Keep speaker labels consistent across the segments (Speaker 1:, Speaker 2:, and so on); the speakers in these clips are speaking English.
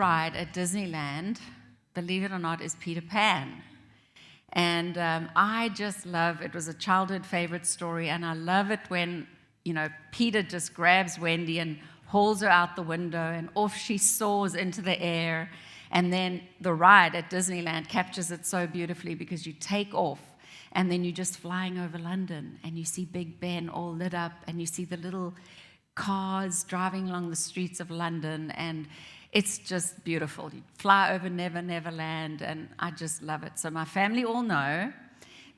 Speaker 1: ride at Disneyland, believe it or not, is Peter Pan. And um, I just love it was a childhood favorite story, and I love it when you know Peter just grabs Wendy and hauls her out the window, and off she soars into the air. And then the ride at Disneyland captures it so beautifully because you take off and then you're just flying over London and you see Big Ben all lit up and you see the little cars driving along the streets of London and it's just beautiful. You fly over Never Never Land and I just love it. So my family all know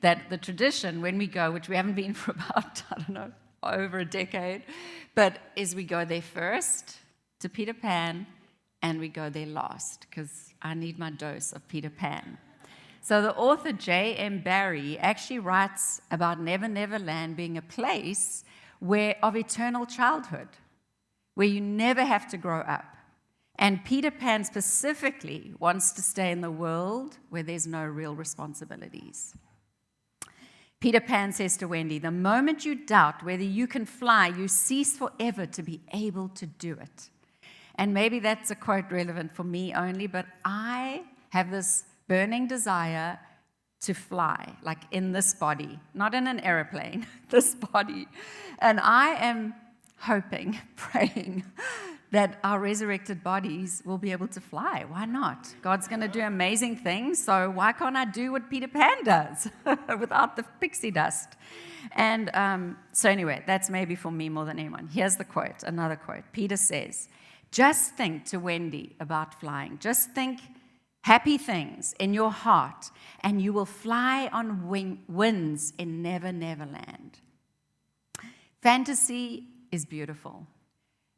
Speaker 1: that the tradition when we go, which we haven't been for about, I don't know, over a decade, but is we go there first to Peter Pan and we go there last because I need my dose of Peter Pan. So the author J.M. Barrie actually writes about Never Never Land being a place where of eternal childhood, where you never have to grow up. And Peter Pan specifically wants to stay in the world where there's no real responsibilities. Peter Pan says to Wendy, The moment you doubt whether you can fly, you cease forever to be able to do it. And maybe that's a quote relevant for me only, but I have this burning desire to fly, like in this body, not in an aeroplane, this body. And I am hoping, praying that our resurrected bodies will be able to fly. Why not? God's going to do amazing things, so why can't I do what Peter Pan does without the pixie dust? And um, so, anyway, that's maybe for me more than anyone. Here's the quote another quote. Peter says, Just think to Wendy about flying. Just think happy things in your heart, and you will fly on wing- winds in Never Never Land. Fantasy is beautiful.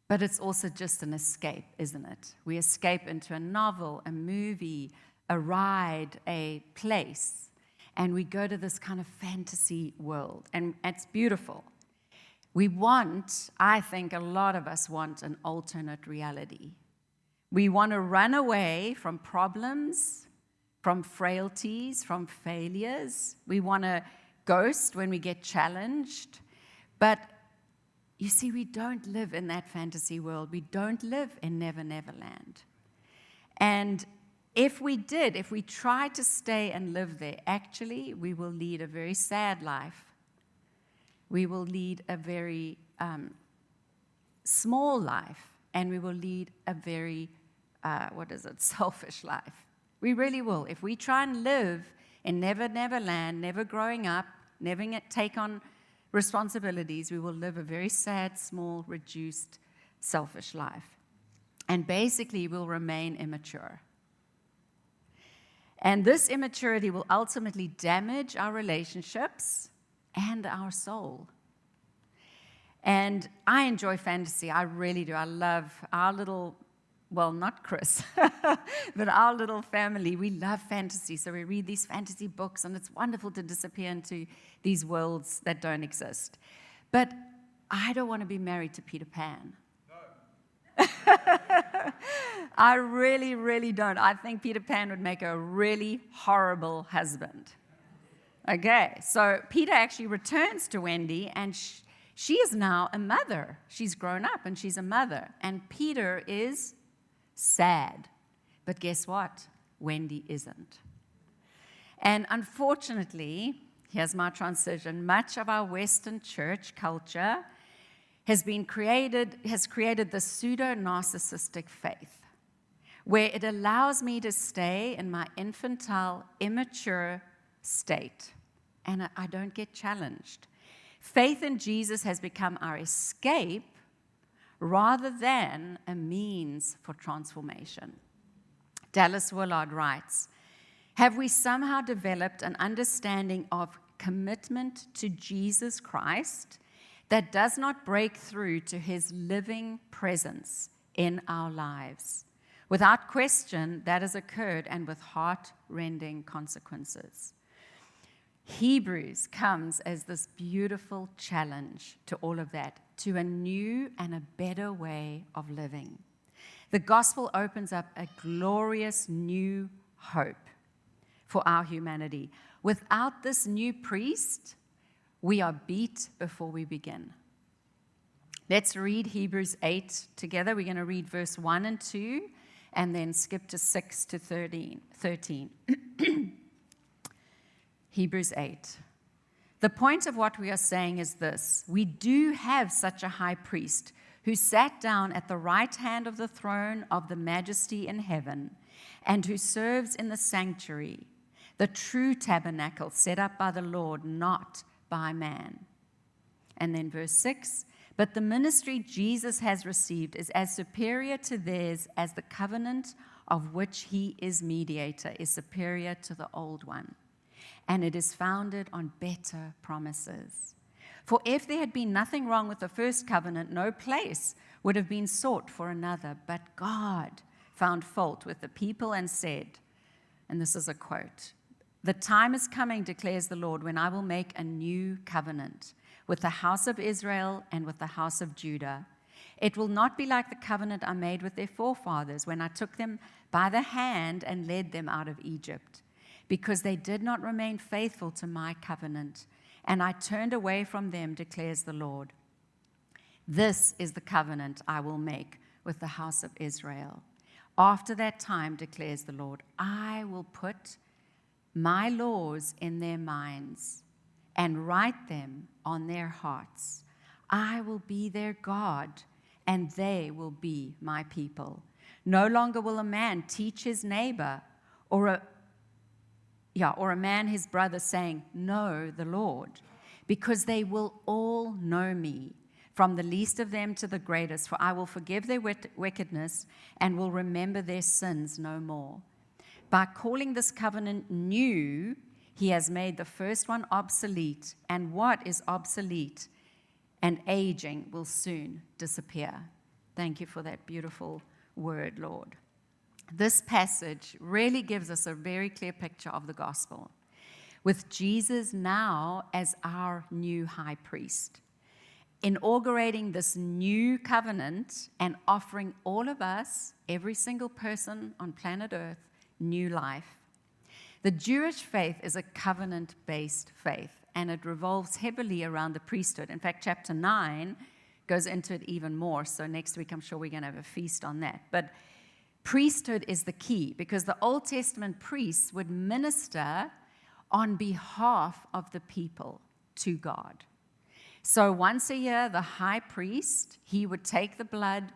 Speaker 1: But it's also just an escape, isn't it? We escape into a novel, a movie, a ride, a place, and we go to this kind of fantasy world, and it's beautiful. We want, I think a lot of us want an alternate reality. We want to run away from problems, from frailties, from failures. We want to ghost when we get challenged. But you see, we don't live in that fantasy world. We don't live in Never Never Land. And if we did, if we tried to stay and live there, actually, we will lead a very sad life. We will lead a very um, small life, and we will lead a very, uh, what is it, selfish life. We really will. If we try and live in Never Never Land, never growing up, never take on responsibilities, we will live a very sad, small, reduced, selfish life. And basically, we'll remain immature. And this immaturity will ultimately damage our relationships and our soul. And I enjoy fantasy, I really do. I love our little well, not Chris, but our little family, we love fantasy. So we read these fantasy books, and it's wonderful to disappear into these worlds that don't exist. But I don't want to be married to Peter Pan. No. I really, really don't. I think Peter Pan would make a really horrible husband. Okay, so Peter actually returns to Wendy, and she, she is now a mother. She's grown up and she's a mother. And Peter is sad. But guess what? Wendy isn't. And unfortunately, here's my transition much of our Western church culture has been created, has created the pseudo narcissistic faith where it allows me to stay in my infantile, immature state and I don't get challenged. Faith in Jesus has become our escape rather than a means for transformation. Dallas Willard writes Have we somehow developed an understanding of commitment to Jesus Christ that does not break through to his living presence in our lives? Without question, that has occurred and with heart rending consequences. Hebrews comes as this beautiful challenge to all of that to a new and a better way of living. The gospel opens up a glorious new hope for our humanity. Without this new priest, we are beat before we begin. Let's read Hebrews 8 together. We're going to read verse 1 and 2, and then skip to 6 to 13. 13. Hebrews 8. The point of what we are saying is this we do have such a high priest who sat down at the right hand of the throne of the majesty in heaven and who serves in the sanctuary, the true tabernacle set up by the Lord, not by man. And then verse 6 But the ministry Jesus has received is as superior to theirs as the covenant of which he is mediator is superior to the old one and it is founded on better promises. For if there had been nothing wrong with the first covenant, no place would have been sought for another. But God found fault with the people and said, and this is a quote The time is coming, declares the Lord, when I will make a new covenant with the house of Israel and with the house of Judah. It will not be like the covenant I made with their forefathers when I took them by the hand and led them out of Egypt because they did not remain faithful to my covenant, and I turned away from them, declares the Lord. This is the covenant I will make with the house of Israel. After that time, declares the Lord, I will put my laws in their minds and write them on their hearts. I will be their God, and they will be my people. No longer will a man teach his neighbor or a yeah, or a man his brother saying, Know the Lord, because they will all know me, from the least of them to the greatest, for I will forgive their wickedness and will remember their sins no more. By calling this covenant new, he has made the first one obsolete, and what is obsolete and aging will soon disappear. Thank you for that beautiful word, Lord this passage really gives us a very clear picture of the gospel, with Jesus now as our new high priest, inaugurating this new covenant and offering all of us, every single person on planet Earth, new life. The Jewish faith is a covenant based faith, and it revolves heavily around the priesthood. In fact, chapter 9 goes into it even more. So, next week, I'm sure we're going to have a feast on that. But priesthood is the key because the Old Testament priests would minister on behalf of the people to God. So once a year, the high priest, he would take the blood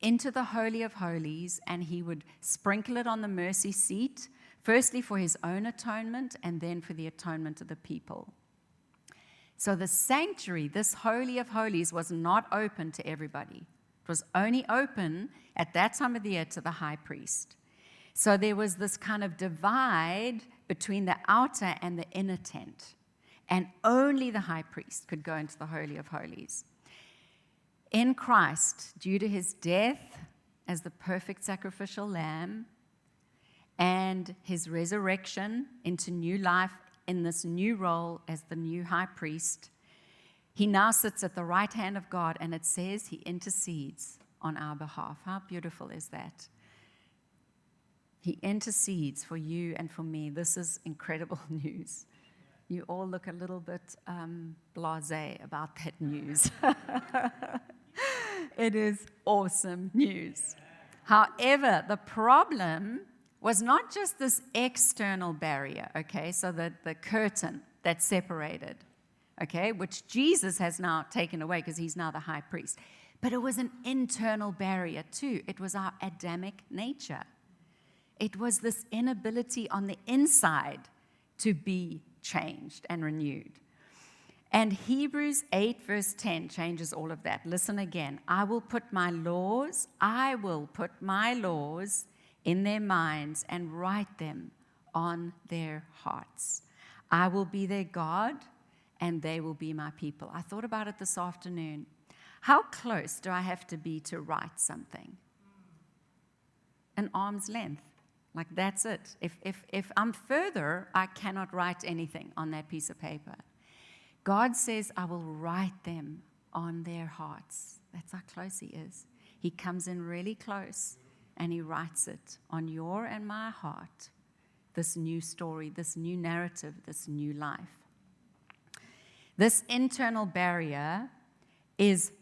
Speaker 1: into the Holy of Holies and he would sprinkle it on the mercy seat, firstly for his own atonement and then for the atonement of the people. So the sanctuary, this Holy of Holies, was not open to everybody. It was only open at that time of the year to the high priest. So there was this kind of divide between the outer and the inner tent. And only the high priest could go into the Holy of Holies. In Christ, due to his death as the perfect sacrificial lamb and his resurrection into new life in this new role as the new high priest, he now sits at the right hand of God, and it says he intercedes on our behalf. How beautiful is that? He intercedes for you and for me. This is incredible news. You all look a little bit um, blase about that news. it is awesome news. However, the problem was not just this external barrier, okay, so the, the curtain that separated okay, which Jesus has now taken away because he's now the high priest. But it was an internal barrier too. It was our Adamic nature. It was this inability on the inside to be changed and renewed. And Hebrews 8, verse 10 changes all of that. Listen again. I will put my laws, I will put my laws in their minds and write them on their hearts. I will be their God and they will be my people. I thought about it this afternoon. How close do I have to be to write something? An arm's length. Like that's it. If, if, if I'm further, I cannot write anything on that piece of paper. God says, I will write them on their hearts. That's how close He is. He comes in really close and He writes it on your and my heart. This new story, this new narrative, this new life. This internal barrier is,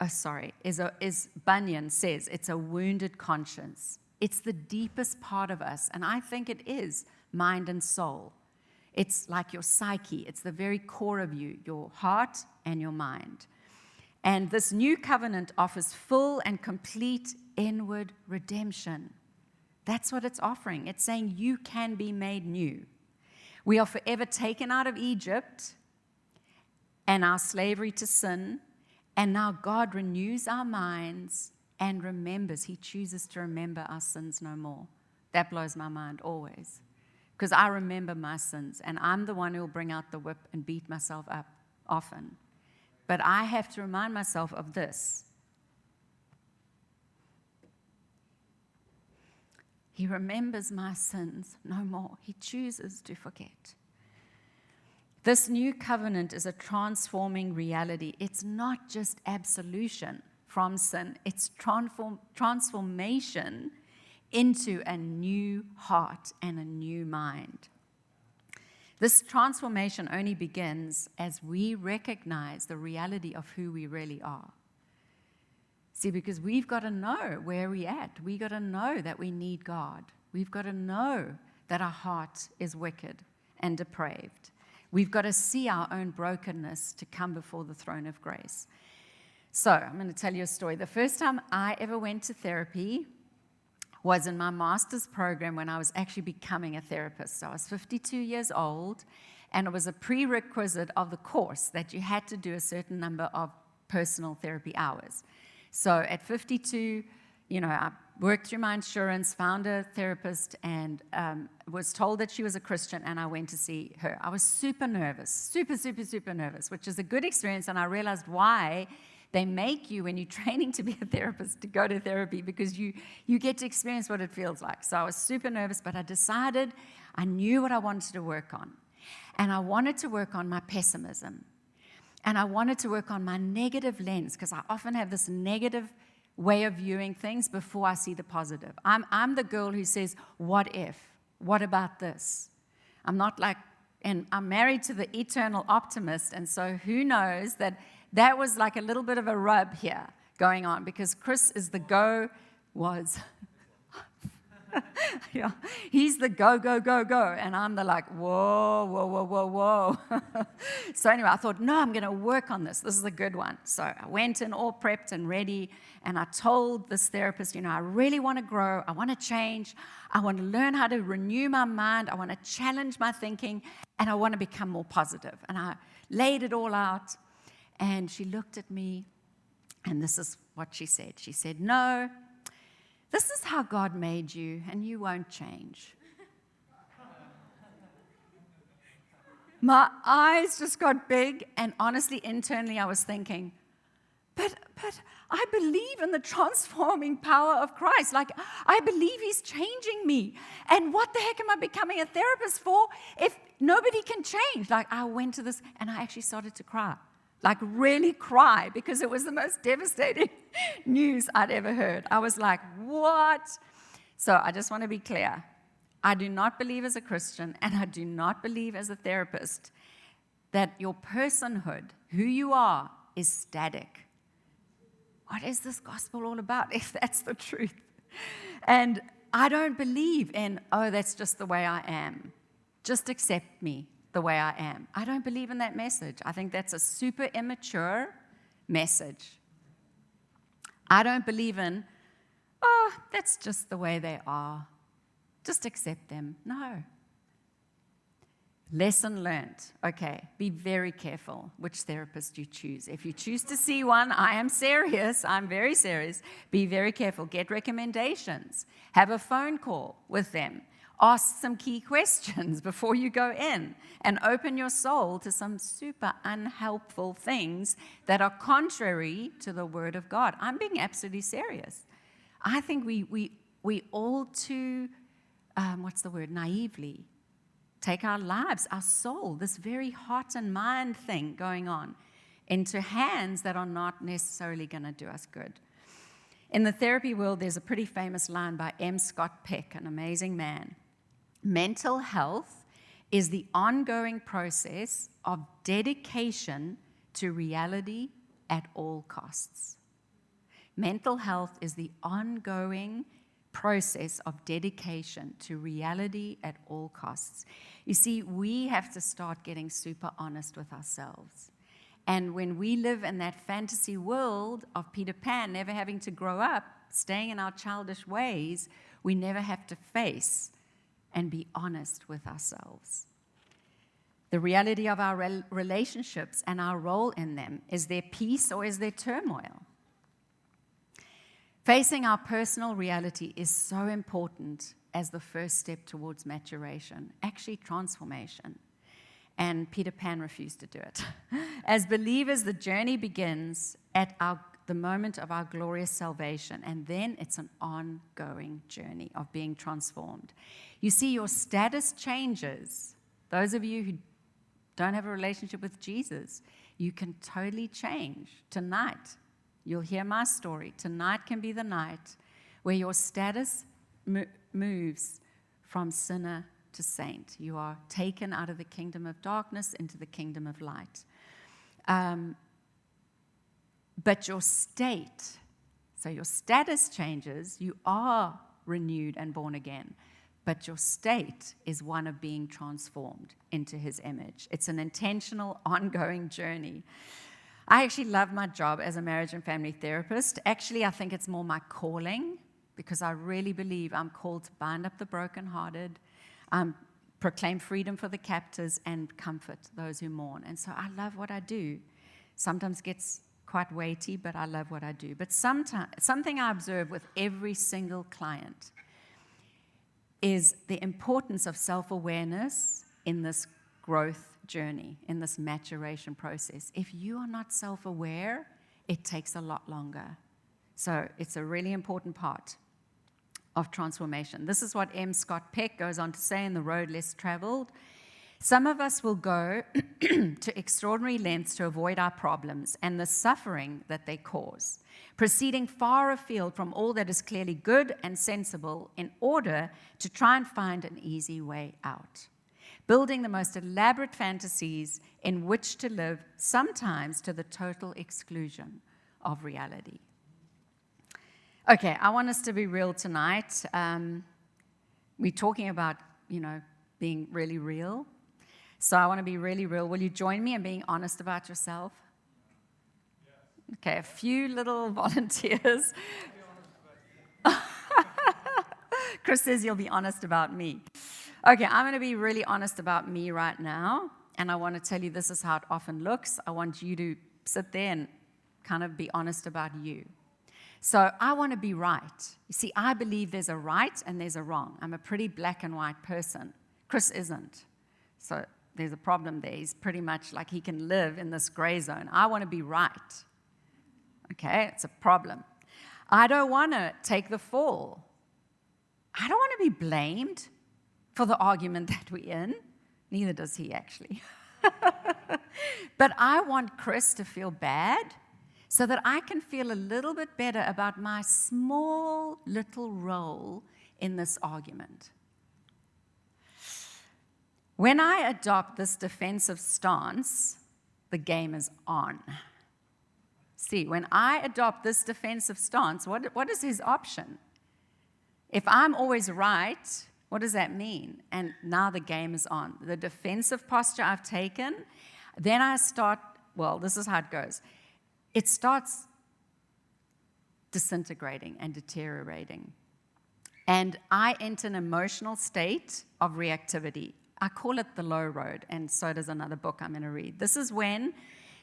Speaker 1: oh, sorry, is, a, is Bunyan says it's a wounded conscience. It's the deepest part of us. And I think it is mind and soul. It's like your psyche, it's the very core of you, your heart and your mind. And this new covenant offers full and complete inward redemption. That's what it's offering. It's saying you can be made new. We are forever taken out of Egypt and our slavery to sin. And now God renews our minds and remembers. He chooses to remember our sins no more. That blows my mind always. Because I remember my sins, and I'm the one who will bring out the whip and beat myself up often. But I have to remind myself of this He remembers my sins no more. He chooses to forget. This new covenant is a transforming reality. It's not just absolution from sin, it's transform, transformation into a new heart and a new mind. This transformation only begins as we recognize the reality of who we really are. See, because we've got to know where we're at. We've got to know that we need God. We've got to know that our heart is wicked and depraved. We've got to see our own brokenness to come before the throne of grace. So, I'm going to tell you a story. The first time I ever went to therapy was in my master's program when I was actually becoming a therapist. So, I was 52 years old, and it was a prerequisite of the course that you had to do a certain number of personal therapy hours. So at 52, you know, I worked through my insurance, found a therapist, and um, was told that she was a Christian, and I went to see her. I was super nervous, super, super, super nervous, which is a good experience, and I realized why they make you when you're training to be a therapist to go to therapy because you you get to experience what it feels like. So I was super nervous, but I decided I knew what I wanted to work on. And I wanted to work on my pessimism. And I wanted to work on my negative lens because I often have this negative way of viewing things before I see the positive. I'm, I'm the girl who says, What if? What about this? I'm not like, and I'm married to the eternal optimist. And so who knows that that was like a little bit of a rub here going on because Chris is the go, was. yeah. He's the go, go, go, go. And I'm the like, whoa, whoa, whoa, whoa, whoa. so anyway, I thought, no, I'm going to work on this. This is a good one. So I went in all prepped and ready. And I told this therapist, you know, I really want to grow. I want to change. I want to learn how to renew my mind. I want to challenge my thinking. And I want to become more positive. And I laid it all out. And she looked at me. And this is what she said. She said, no, this is how God made you, and you won't change. My eyes just got big, and honestly, internally, I was thinking, but, but I believe in the transforming power of Christ. Like, I believe He's changing me. And what the heck am I becoming a therapist for if nobody can change? Like, I went to this and I actually started to cry like really cry because it was the most devastating news I'd ever heard. I was like, what? So I just want to be clear. I do not believe as a Christian and I do not believe as a therapist that your personhood, who you are, is static. What is this gospel all about if that's the truth? And I don't believe in, oh, that's just the way I am. Just accept me the way I am. I don't believe in that message. I think that's a super immature message. I don't believe in, oh, that's just the way they are. Just accept them. No. Lesson learned. Okay, be very careful which therapist you choose. If you choose to see one, I am serious, I'm very serious. Be very careful. Get recommendations. Have a phone call with them ask some key questions before you go in and open your soul to some super unhelpful things that are contrary to the Word of God. I'm being absolutely serious. I think we, we, we all too, um, what's the word, naively take our lives, our soul, this very heart and mind thing going on, into hands that are not necessarily going to do us good. In the therapy world, there's a pretty famous line by M. Scott Peck, an amazing man. Mental health is the ongoing process of dedication to reality at all costs. Mental health is the ongoing process of dedication to reality at all costs. You see, we have to start getting super honest with ourselves. And when we live in that fantasy world of Peter Pan never having to grow up, staying in our childish ways, we never have to face and be honest with ourselves. The reality of our relationships and our role in them is there peace or is there turmoil? Facing our personal reality is so important as the first step towards maturation, actually, transformation. And Peter Pan refused to do it. As believers, the journey begins at our, the moment of our glorious salvation, and then it's an ongoing journey of being transformed. You see, your status changes. Those of you who don't have a relationship with Jesus, you can totally change tonight You'll hear my story. Tonight can be the night where your status mo- moves from sinner to saint. You are taken out of the kingdom of darkness into the kingdom of light. Um, but your state, so your status changes, you are renewed and born again, but your state is one of being transformed into his image. It's an intentional, ongoing journey. I actually love my job as a marriage and family therapist. Actually, I think it's more my calling because I really believe I'm called to bind up the brokenhearted, um, proclaim freedom for the captors, and comfort those who mourn. And so I love what I do. Sometimes gets quite weighty, but I love what I do. But sometimes, something I observe with every single client is the importance of self awareness in this growth journey, in this maturation process. If you are not self aware, it takes a lot longer. So it's a really important part of transformation. This is what M. Scott Peck goes on to say in The Road Less Traveled. Some of us will go to extraordinary lengths to avoid our problems and the suffering that they cause, proceeding far afield from all that is clearly good and sensible in order to try and find an easy way out building the most elaborate fantasies in which to live, sometimes to the total exclusion of reality. Okay, I want us to be real tonight. Um, we're talking about, you know, being really real. So I want to be really real. Will you join me in being honest about yourself? Okay, a few little volunteers. Chris says you'll be honest about me. Okay, I'm going to be really honest about me right now. And I want to tell you this is how it often looks. I want you to sit there and kind of be honest about you. So I want to be right. You see, I believe there's a right and there's a wrong. I'm a pretty black and white person. Chris isn't. So there's a problem there. He's pretty much like he can live in this gray zone. I want to be right. Okay, it's a problem. I don't want to take the fall. I don't want to be blamed for the argument that we're in. Neither does he, actually. but I want Chris to feel bad so that I can feel a little bit better about my small little role in this argument. When I adopt this defensive stance, the game is on. See, when I adopt this defensive stance, what, what is his option? If I'm always right, what does that mean? And now the game is on. The defensive posture I've taken, then I start, well, this is how it goes. It starts disintegrating and deteriorating. And I enter an emotional state of reactivity. I call it the low road, and so does another book I'm going to read. This is when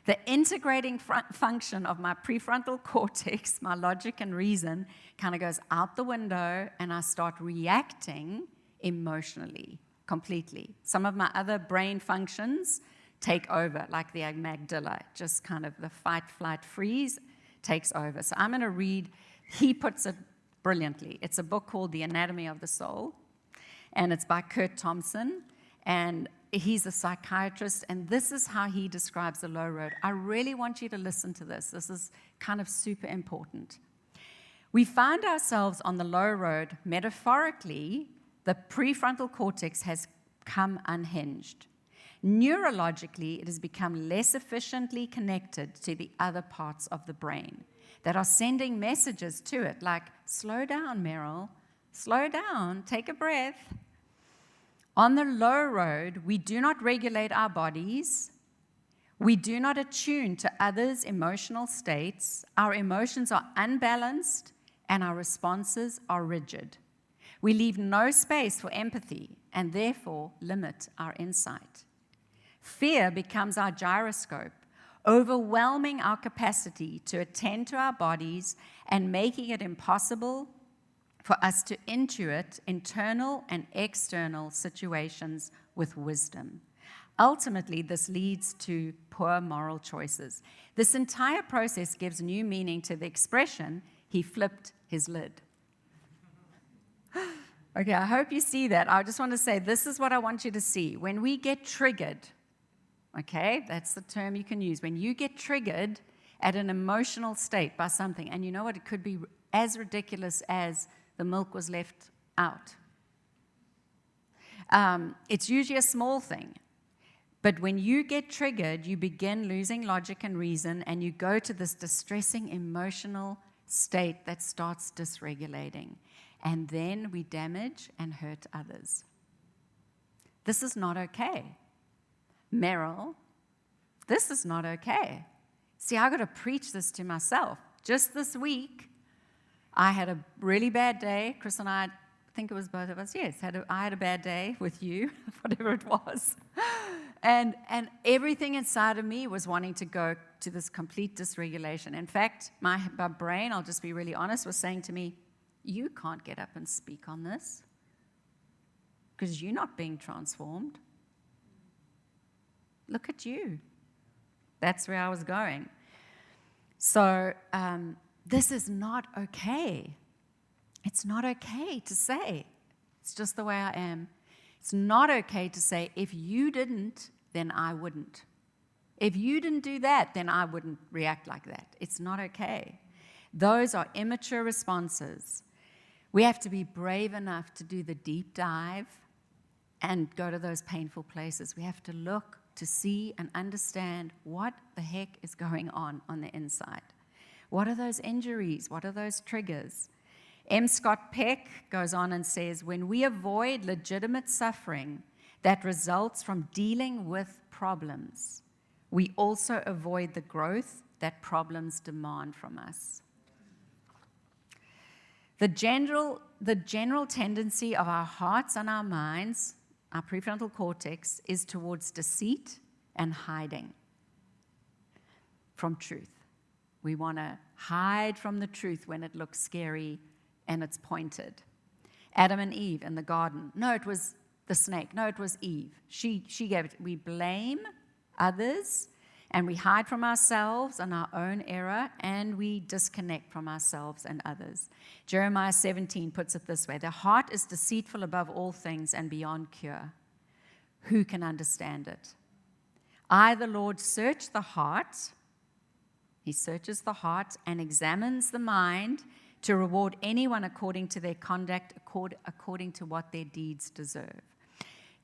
Speaker 1: the integrating function of my prefrontal cortex, my logic and reason, kind of goes out the window, and I start reacting emotionally, completely. Some of my other brain functions take over, like the amygdala, just kind of the fight, flight, freeze takes over. So I'm going to read, he puts it brilliantly. It's a book called The Anatomy of the Soul, and it's by Curt Thompson. And he's a psychiatrist, and this is how he describes the low road. I really want you to listen to this. This is kind of super important. We find ourselves on the low road metaphorically the prefrontal cortex has come unhinged. Neurologically, it has become less efficiently connected to the other parts of the brain that are sending messages to it, like, slow down, Meryl, Slow down, take a breath. On the low road, we do not regulate our bodies. We do not attune to others' emotional states. Our emotions are unbalanced and our responses are rigid. We leave no space for empathy and therefore limit our insight. Fear becomes our gyroscope, overwhelming our capacity to attend to our bodies and making it impossible for us to intuit internal and external situations with wisdom. Ultimately, this leads to poor moral choices. This entire process gives new meaning to the expression, he flipped his lid. okay, I hope you see that. I just want to say this is what I want you to see. When we get triggered, okay, that's the term you can use. When you get triggered at an emotional state by something, and you know what, it could be as ridiculous as the milk was left out. Um, it's usually a small thing. But when you get triggered, you begin losing logic and reason, and you go to this distressing emotional state that starts dysregulating. And then we damage and hurt others. This is not okay. Meryl, this is not okay. See, I got to preach this to myself. Just this week, I had a really bad day. Chris and I, I think it was both of us, yes, had a, I had a bad day with you, whatever it was. And, and everything inside of me was wanting to go to this complete dysregulation. In fact, my, my brain, I'll just be really honest, was saying to me, You can't get up and speak on this because you're not being transformed. Look at you. That's where I was going. So, um, this is not okay. It's not okay to say. It's just the way I am. It's not okay to say, if you didn't, then I wouldn't. If you didn't do that, then I wouldn't react like that. It's not okay. Those are immature responses. We have to be brave enough to do the deep dive and go to those painful places. We have to look to see and understand what the heck is going on on the inside. What are those injuries? What are those triggers? M. Scott Peck goes on and says when we avoid legitimate suffering that results from dealing with problems, we also avoid the growth that problems demand from us. The general, the general tendency of our hearts and our minds, our prefrontal cortex, is towards deceit and hiding from truth. We want to hide from the truth when it looks scary and it's pointed. Adam and Eve in the garden. No, it was the snake. No, it was Eve. She, she gave it. We blame others and we hide from ourselves and our own error and we disconnect from ourselves and others. Jeremiah 17 puts it this way The heart is deceitful above all things and beyond cure. Who can understand it? I, the Lord, search the heart he searches the heart and examines the mind to reward anyone according to their conduct, according to what their deeds deserve.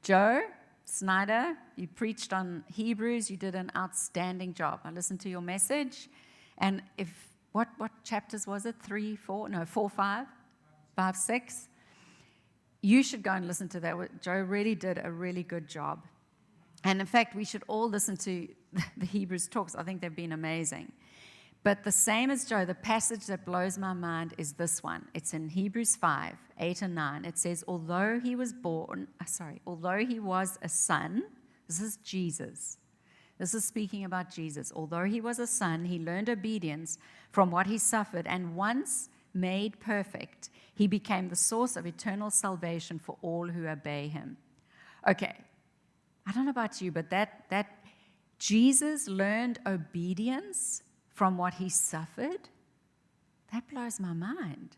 Speaker 1: Joe Snyder, you preached on Hebrews. You did an outstanding job. I listened to your message. And if, what, what chapters was it? Three, four? No, four, five, five, six. You should go and listen to that. Joe really did a really good job. And in fact, we should all listen to the Hebrews talks. I think they've been amazing. But the same as Joe, the passage that blows my mind is this one. It's in Hebrews 5 8 and 9. It says, Although he was born, uh, sorry, although he was a son, this is Jesus. This is speaking about Jesus. Although he was a son, he learned obedience from what he suffered, and once made perfect, he became the source of eternal salvation for all who obey him. Okay, I don't know about you, but that, that Jesus learned obedience from what he suffered? That blows my mind.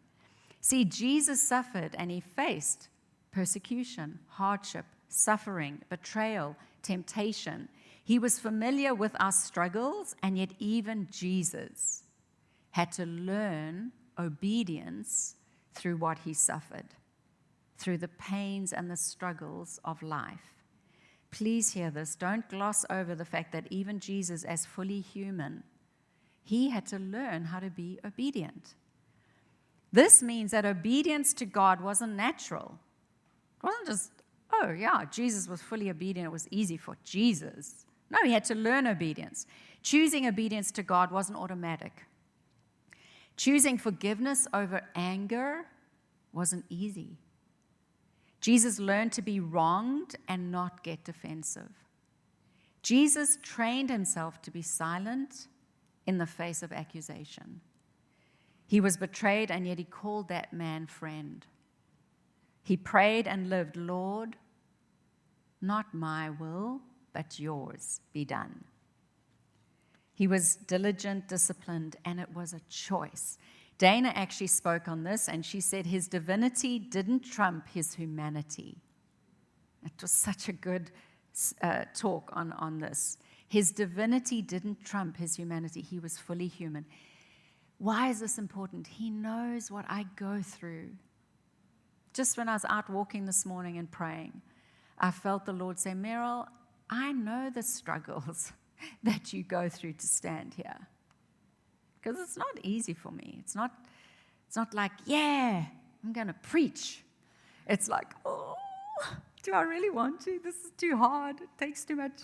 Speaker 1: See, Jesus suffered and he faced persecution, hardship, suffering, betrayal, temptation. He was familiar with our struggles, and yet, even Jesus had to learn obedience through what he suffered, through the pains and the struggles of life. Please hear this. Don't gloss over the fact that even Jesus, as fully human, he had to learn how to be obedient. This means that obedience to God wasn't natural. It wasn't just, oh, yeah, Jesus was fully obedient. It was easy for Jesus. No, he had to learn obedience. Choosing obedience to God wasn't automatic. Choosing forgiveness over anger wasn't easy. Jesus learned to be wronged and not get defensive. Jesus trained himself to be silent in the face of accusation. He was betrayed, and yet he called that man friend. He prayed and lived, Lord, not my will, but yours be done. He was diligent, disciplined, and it was a choice. Dana actually spoke on this, and she said his divinity didn't trump his humanity. It was such a good uh, talk on, on this. His divinity didn't trump his humanity, he was fully human. Why is this important? He knows what I go through. Just when I was out walking this morning and praying, I felt the Lord say, Meryl, I know the struggles that you go through to stand here. Because it's not easy for me. It's not, it's not like, yeah, I'm going to preach. It's like, oh, do I really want to? This is too hard. It takes too much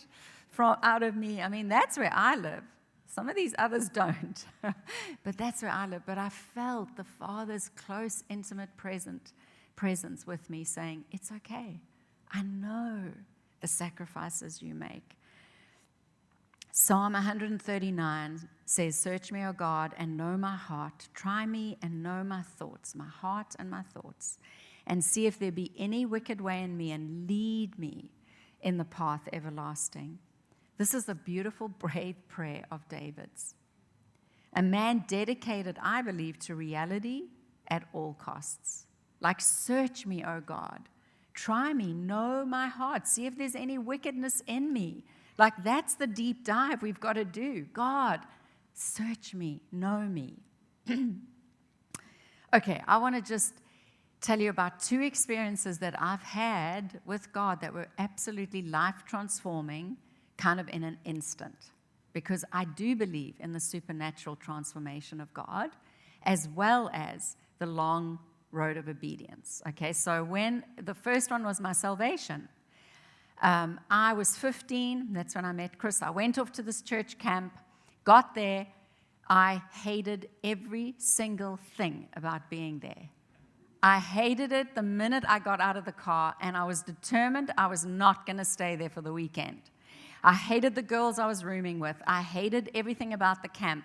Speaker 1: from out of me. I mean, that's where I live. Some of these others don't, but that's where I live. But I felt the Father's close, intimate present, presence with me saying, It's okay. I know the sacrifices you make. Psalm 139 says, Search me, O God, and know my heart. Try me and know my thoughts, my heart and my thoughts, and see if there be any wicked way in me, and lead me in the path everlasting. This is a beautiful, brave prayer of David's. A man dedicated, I believe, to reality at all costs. Like, search me, O God. Try me, know my heart, see if there's any wickedness in me. Like, that's the deep dive we've got to do. God, search me, know me. okay, I want to just tell you about two experiences that I've had with God that were absolutely life transforming kind of in an instant because I do believe in the supernatural transformation of God as well as the long road of obedience. Okay, so when the first one was my salvation, um, I was 15, that's when I met Chris. I went off to this church camp, got there. I hated every single thing about being there. I hated it the minute I got out of the car, and I was determined I was not going to stay there for the weekend. I hated the girls I was rooming with. I hated everything about the camp.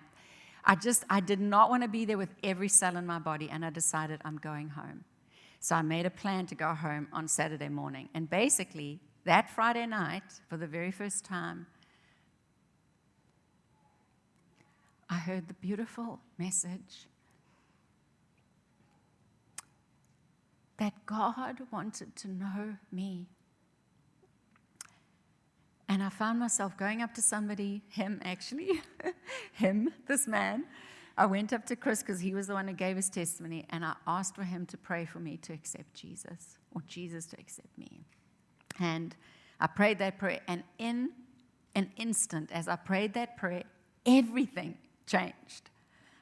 Speaker 1: I just, I did not want to be there with every cell in my body, and I decided I'm going home. So I made a plan to go home on Saturday morning. And basically, that Friday night, for the very first time, I heard the beautiful message that God wanted to know me. And I found myself going up to somebody, him actually, him, this man. I went up to Chris because he was the one who gave his testimony, and I asked for him to pray for me to accept Jesus, or Jesus to accept me. And I prayed that prayer, and in an instant, as I prayed that prayer, everything changed.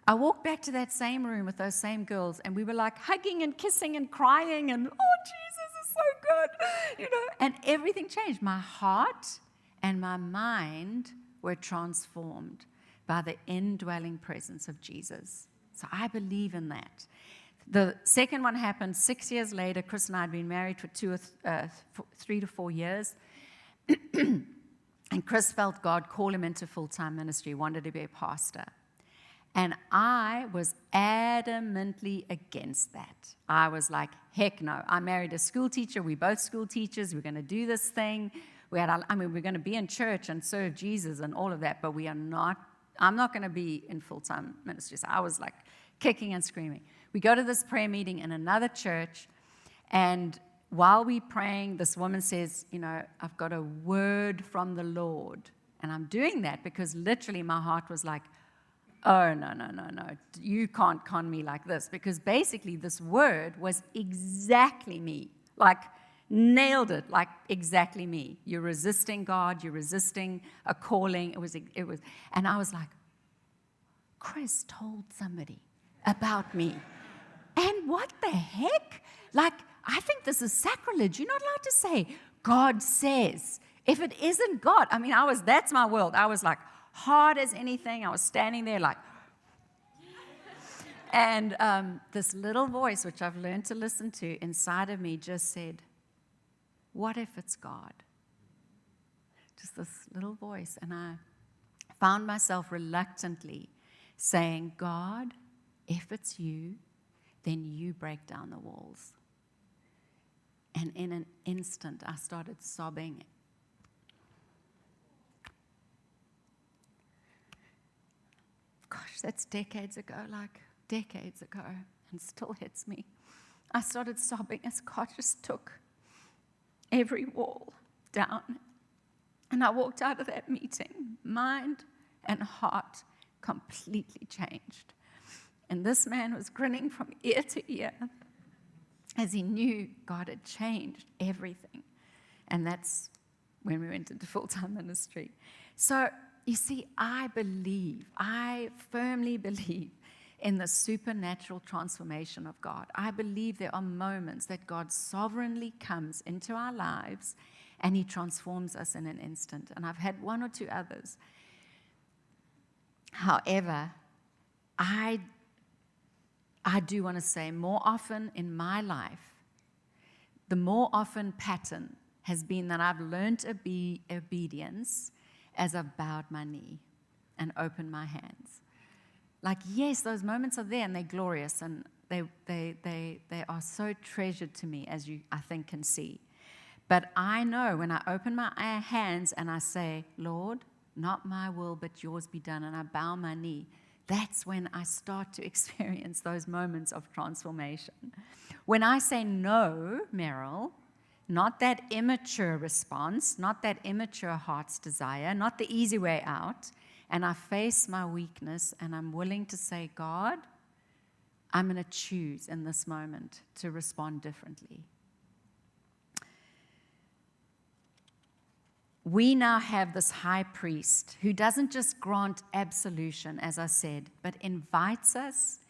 Speaker 1: I walked back to that same room with those same girls, and we were like hugging and kissing and crying, and oh, Jesus is so good, you know, and everything changed. My heart and my mind were transformed by the indwelling presence of Jesus. So I believe in that. The second one happened six years later. Chris and I had been married for two or th- uh, three to four years. and Chris felt God call him into full time ministry, wanted to be a pastor. And I was adamantly against that. I was like, heck no. I married a school teacher. We're both school teachers. We're going to do this thing. We had, I mean, we're going to be in church and serve Jesus and all of that, but we are not, I'm not going to be in full time ministry. So I was like kicking and screaming. We go to this prayer meeting in another church, and while we're praying, this woman says, You know, I've got a word from the Lord. And I'm doing that because literally my heart was like, Oh, no, no, no, no. You can't con me like this. Because basically, this word was exactly me. Like, nailed it like exactly me. You're resisting God, you're resisting a calling. It was, it was, and I was like, Chris told somebody about me. And what the heck? Like, I think this is sacrilege. You're not allowed to say, God says. If it isn't God, I mean, I was, that's my world. I was like, hard as anything. I was standing there like, and um, this little voice, which I've learned to listen to inside of me, just said, What if it's God? Just this little voice. And I found myself reluctantly saying, God, if it's you, then you break down the walls. And in an instant, I started sobbing. Gosh, that's decades ago, like decades ago, and still hits me. I started sobbing as God just took every wall down. And I walked out of that meeting, mind and heart completely changed. And this man was grinning from ear to ear as he knew God had changed everything. And that's when we went into full time ministry. So, you see, I believe, I firmly believe in the supernatural transformation of God. I believe there are moments that God sovereignly comes into our lives and he transforms us in an instant. And I've had one or two others. However, I I do want to say more often in my life, the more often pattern has been that I've learned obe- obedience as I've bowed my knee and opened my hands. Like, yes, those moments are there and they're glorious and they, they, they, they are so treasured to me, as you, I think, can see. But I know when I open my uh, hands and I say, Lord, not my will, but yours be done, and I bow my knee, that's when I start to experience those moments of transformation. When I say no, Meryl, not that immature response, not that immature heart's desire, not the easy way out, and I face my weakness and I'm willing to say, God, I'm going to choose in this moment to respond differently. we now have this high priest who doesn't just grant absolution, as I said, but invites us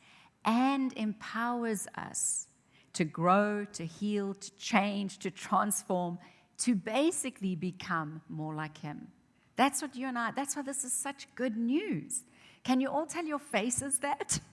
Speaker 1: and empowers us to grow, to heal, to change, to transform, to basically become more like him. That's what you and I, that's why this is such good news. Can you all tell your faces that?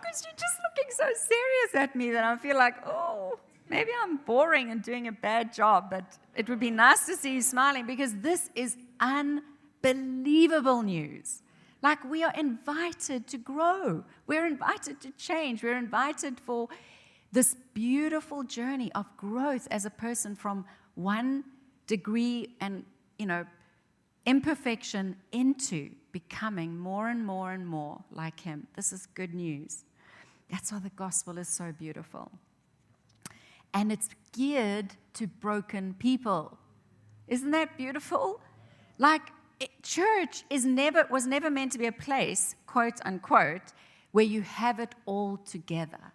Speaker 1: Because you're just looking so serious at me that I feel like, oh, maybe I'm boring and doing a bad job, but it would be nice to see you smiling because this is unbelievable news. Like we are invited to grow, we're invited to change, we're invited for this beautiful journey of growth as a person from one degree and, you know, imperfection into becoming more and more and more like Him. This is good news. That's why the gospel is so beautiful and it's geared to broken people. Isn't that beautiful? Like it, church is never was never meant to be a place, quote unquote, where you have it all together.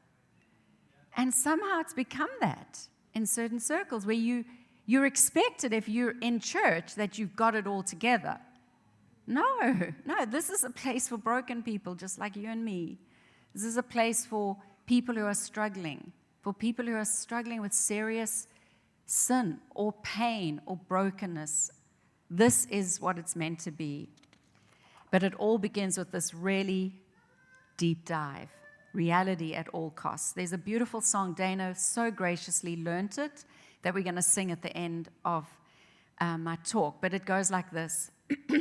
Speaker 1: And somehow it's become that in certain circles where you you're expected if you're in church that you've got it all together. No, no, this is a place for broken people just like you and me. This is a place for people who are struggling for people who are struggling with serious sin or pain or brokenness. This is what it's meant to be. But it all begins with this really deep dive reality at all costs. There's a beautiful song, Dana so graciously learnt it that we're going to sing at the end of uh, my talk. But it goes like this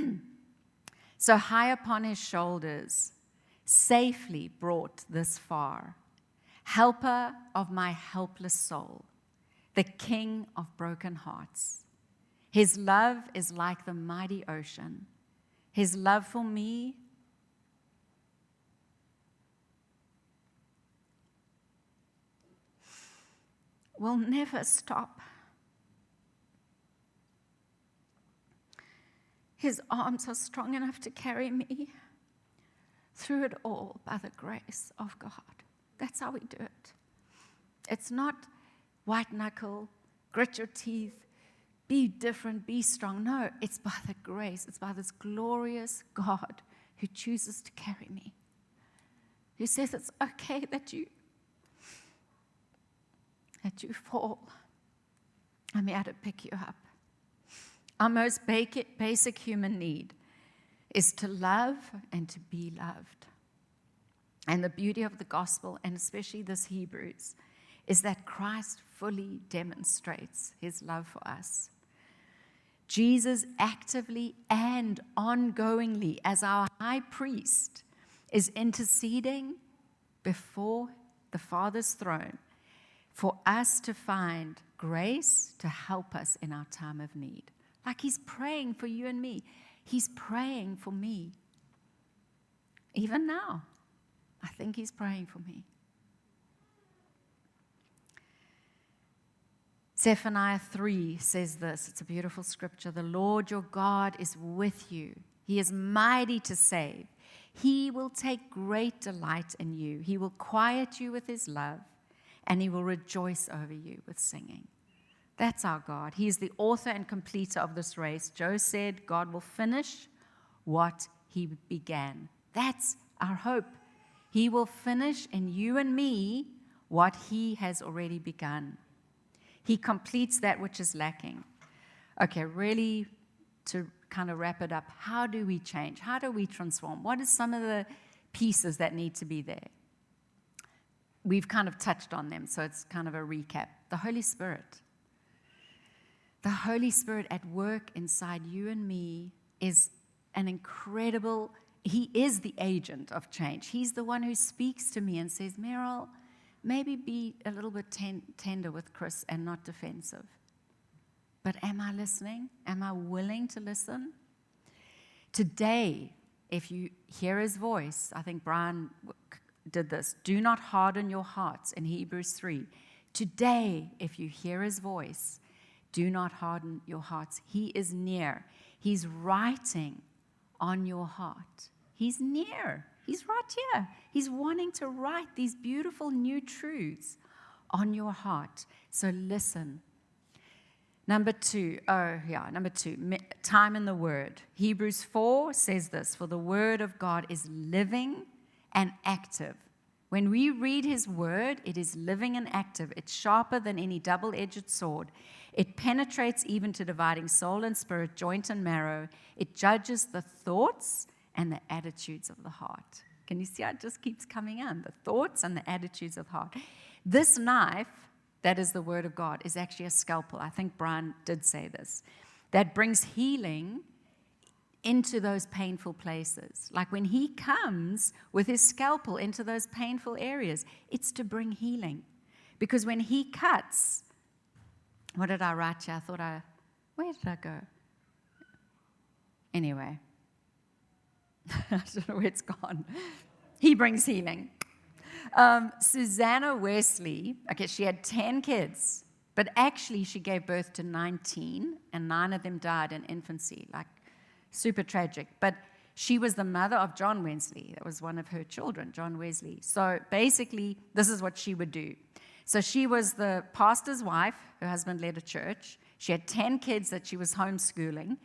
Speaker 1: So high upon his shoulders, safely brought this far helper of my helpless soul, the king of broken hearts. His love is like the mighty ocean. His love for me will never stop. His arms are strong enough to carry me through it all by the grace of God. That's how we do it. It's not white knuckle, grit your teeth, be different, be strong. No, it's by the grace, it's by this glorious God who chooses to carry me, who says it's okay that you that you fall. I'm here to pick you up. Our most basic human need is to love and to be loved. And the beauty of the gospel, and especially this Hebrews, is that Christ fully demonstrates his love for us. Jesus actively and ongoingly, as our high priest, is interceding before the Father's throne for us to find grace to help us in our time of need. Like he's praying for you and me, he's praying for me. Even now, I think he's praying for me. Zephaniah 3 says this it's a beautiful scripture. The Lord your God is with you, He is mighty to save. He will take great delight in you, He will quiet you with His love, and He will rejoice over you with singing. That's our God. He is the author and completer of this race. Joe said, God will finish what He began. That's our hope. He will finish in you and me what He has already begun. He completes that which is lacking. Okay, really to kind of wrap it up, how do we change? How do we transform? What are some of the pieces that need to be there? We've kind of touched on them, so it's kind of a recap. The Holy Spirit. The Holy Spirit at work inside you and me is an incredible, He is the agent of change. He's the one who speaks to me and says, Meryl, maybe be a little bit ten- tender with Chris and not defensive. But am I listening? Am I willing to listen? Today, if you hear his voice, I think Brian did this do not harden your hearts in Hebrews 3. Today, if you hear his voice, do not harden your hearts. He is near. He's writing on your heart. He's near. He's right here. He's wanting to write these beautiful new truths on your heart. So listen. Number two, oh yeah, number two, time in the Word. Hebrews 4 says this For the Word of God is living and active. When we read His Word, it is living and active. It's sharper than any double edged sword. It penetrates even to dividing soul and spirit, joint and marrow. It judges the thoughts and the attitudes of the heart. Can you see how it just keeps coming in? The thoughts and the attitudes of the heart. This knife, that is the word of God, is actually a scalpel. I think Brian did say this. That brings healing into those painful places. Like when he comes with his scalpel into those painful areas, it's to bring healing. Because when he cuts, what did I write here? I thought I, where did I go? Anyway, I don't know where it's gone. He brings healing. Um, Susanna Wesley, okay, she had 10 kids, but actually she gave birth to 19, and nine of them died in infancy, like super tragic. But she was the mother of John Wesley. That was one of her children, John Wesley. So basically, this is what she would do. So she was the pastor's wife, her husband led a church. She had 10 kids that she was homeschooling.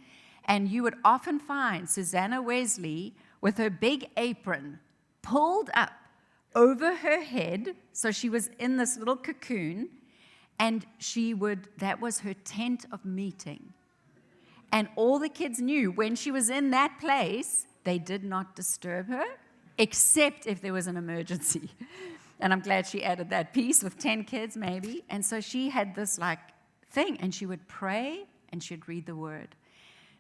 Speaker 1: And you would often find Susanna Wesley with her big apron pulled up over her head. So she was in this little cocoon, and she would, that was her tent of meeting. And all the kids knew when she was in that place, they did not disturb her, except if there was an emergency. And I'm glad she added that piece with 10 kids, maybe. And so she had this like thing, and she would pray and she'd read the word.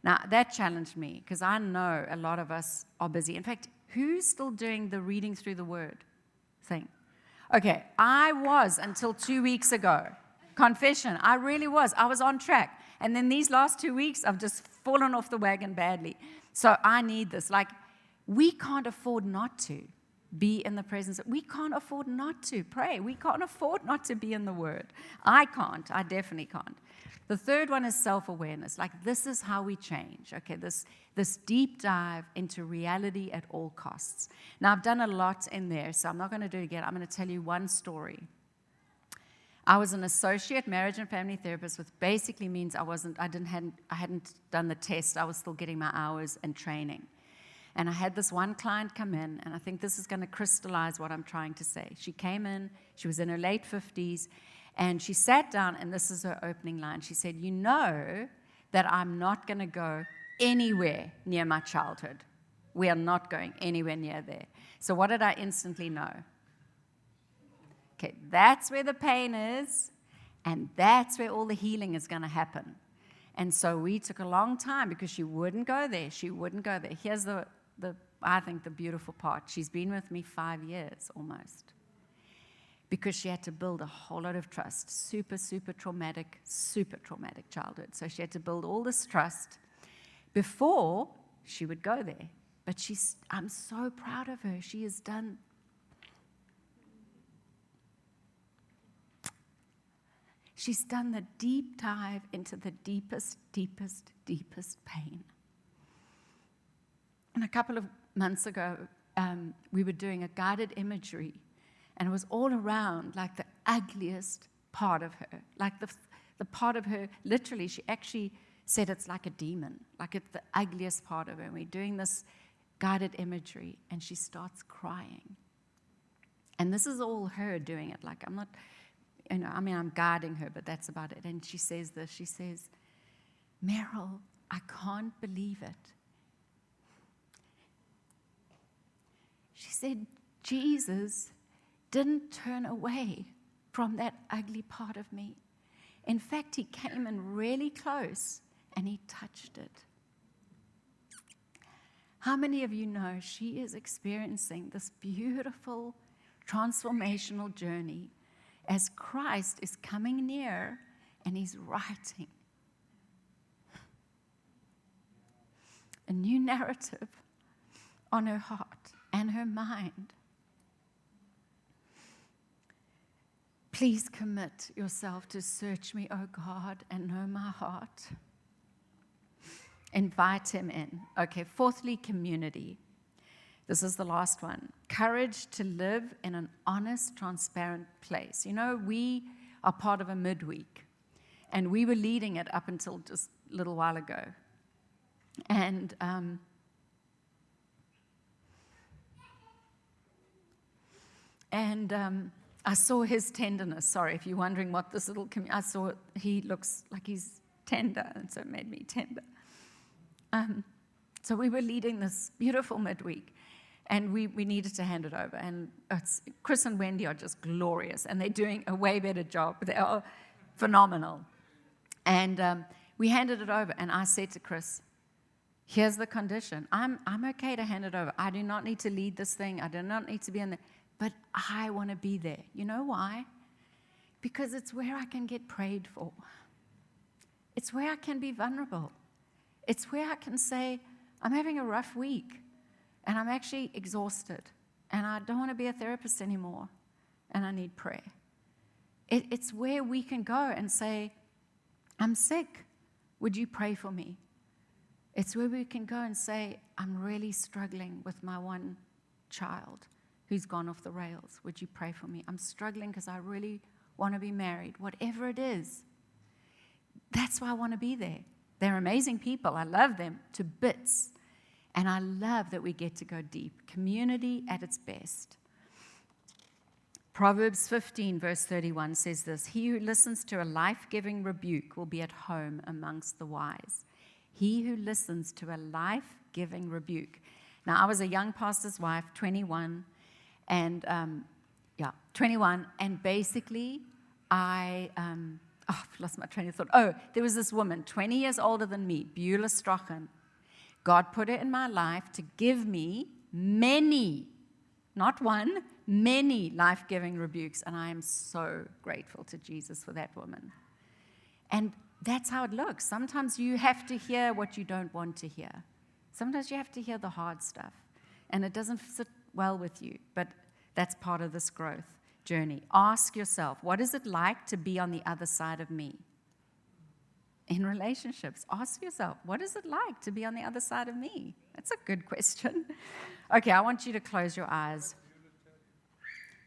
Speaker 1: Now, that challenged me because I know a lot of us are busy. In fact, who's still doing the reading through the word thing? Okay, I was until two weeks ago. Confession, I really was. I was on track. And then these last two weeks, I've just fallen off the wagon badly. So I need this. Like, we can't afford not to be in the presence. We can't afford not to pray. We can't afford not to be in the Word. I can't. I definitely can't. The third one is self awareness. Like, this is how we change. Okay, this, this deep dive into reality at all costs. Now, I've done a lot in there, so I'm not going to do it again. I'm going to tell you one story. I was an associate marriage and family therapist, which basically means I wasn't, I didn't, hadn't, I hadn't done the test. I was still getting my hours and training. And I had this one client come in, and I think this is going to crystallize what I'm trying to say. She came in, she was in her late 50s, and she sat down, and this is her opening line. She said, You know that I'm not going to go anywhere near my childhood. We are not going anywhere near there. So, what did I instantly know? Okay, that's where the pain is, and that's where all the healing is going to happen. And so we took a long time because she wouldn't go there. She wouldn't go there. Here's the, the I think, the beautiful part. She's been with me five years almost because she had to build a whole lot of trust. Super, super traumatic, super traumatic childhood. So she had to build all this trust before she would go there. But she's, I'm so proud of her. She has done She's done the deep dive into the deepest, deepest, deepest pain. And a couple of months ago, um, we were doing a guided imagery, and it was all around like the ugliest part of her, like the, the part of her, literally, she actually said it's like a demon, like it's the ugliest part of her. And we're doing this guided imagery, and she starts crying. And this is all her doing it. Like, I'm not, you know, I mean, I'm guarding her, but that's about it. And she says this she says, Meryl, I can't believe it. She said, Jesus didn't turn away from that ugly part of me. In fact, he came in really close and he touched it. How many of you know she is experiencing this beautiful transformational journey as Christ is coming near and he's writing a new narrative on her heart and her mind. Please commit yourself to search me, O God, and know my heart. Invite him in. Okay, fourthly, community. This is the last one. Courage to live in an honest, transparent place. You know, we are part of a midweek, and we were leading it up until just a little while ago. And um, and um, I saw his tenderness. Sorry, if you're wondering what this little I saw he looks like he's tender, and so it made me tender. Um, so we were leading this beautiful midweek, and we, we needed to hand it over. And Chris and Wendy are just glorious, and they're doing a way better job. They are phenomenal. And um, we handed it over, and I said to Chris, Here's the condition. I'm, I'm okay to hand it over. I do not need to lead this thing. I do not need to be in there, but I want to be there. You know why? Because it's where I can get prayed for. It's where I can be vulnerable. It's where I can say, I'm having a rough week and I'm actually exhausted and I don't want to be a therapist anymore and I need prayer. It, it's where we can go and say, I'm sick. Would you pray for me? It's where we can go and say, I'm really struggling with my one child who's gone off the rails. Would you pray for me? I'm struggling because I really want to be married. Whatever it is, that's why I want to be there. They're amazing people. I love them to bits. And I love that we get to go deep. Community at its best. Proverbs 15, verse 31 says this He who listens to a life giving rebuke will be at home amongst the wise. He who listens to a life giving rebuke. Now, I was a young pastor's wife, 21, and um, yeah, 21, and basically, I. Um, oh, I've lost my train of thought. Oh, there was this woman, 20 years older than me, Beulah Strachan, God put it in my life to give me many, not one, many life giving rebukes. And I am so grateful to Jesus for that woman. And that's how it looks. Sometimes you have to hear what you don't want to hear. Sometimes you have to hear the hard stuff. And it doesn't sit well with you, but that's part of this growth journey. Ask yourself, what is it like to be on the other side of me? In relationships? Ask yourself, what is it like to be on the other side of me? That's a good question. Okay, I want you to close your eyes.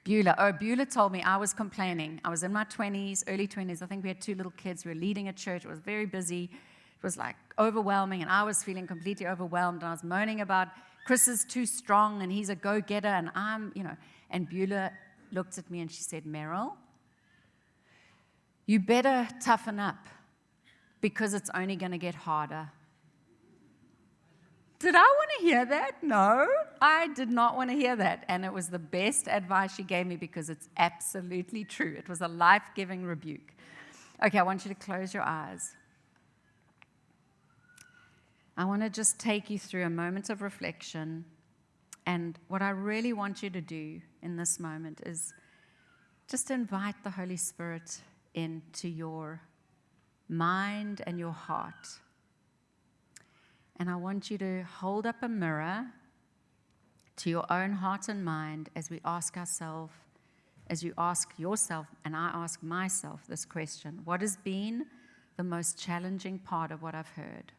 Speaker 1: Beulah. Oh, Beulah told me I was complaining. I was in my 20s, early 20s. I think we had two little kids. We were leading a church. It was very busy. It was like overwhelming, and I was feeling completely overwhelmed. And I was moaning about Chris is too strong and he's a go getter and I'm, you know. And Beulah looked at me and she said, Meryl, you better toughen up because it's only going to get harder. Did I want to hear that? No, I did not want to hear that. And it was the best advice she gave me because it's absolutely true. It was a life giving rebuke. Okay, I want you to close your eyes. I want to just take you through a moment of reflection. And what I really want you to do in this moment is just invite the Holy Spirit into your mind and your heart. And I want you to hold up a mirror to your own heart and mind as we ask ourselves, as you ask yourself, and I ask myself this question What has been the most challenging part of what I've heard?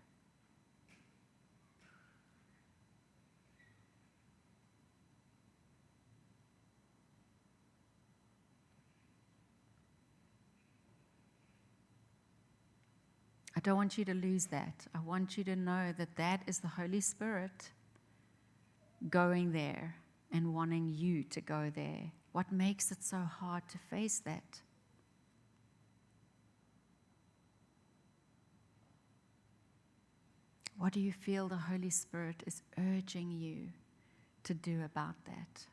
Speaker 1: I don't want you to lose that. I want you to know that that is the Holy Spirit going there and wanting you to go there. What makes it so hard to face that? What do you feel the Holy Spirit is urging you to do about that?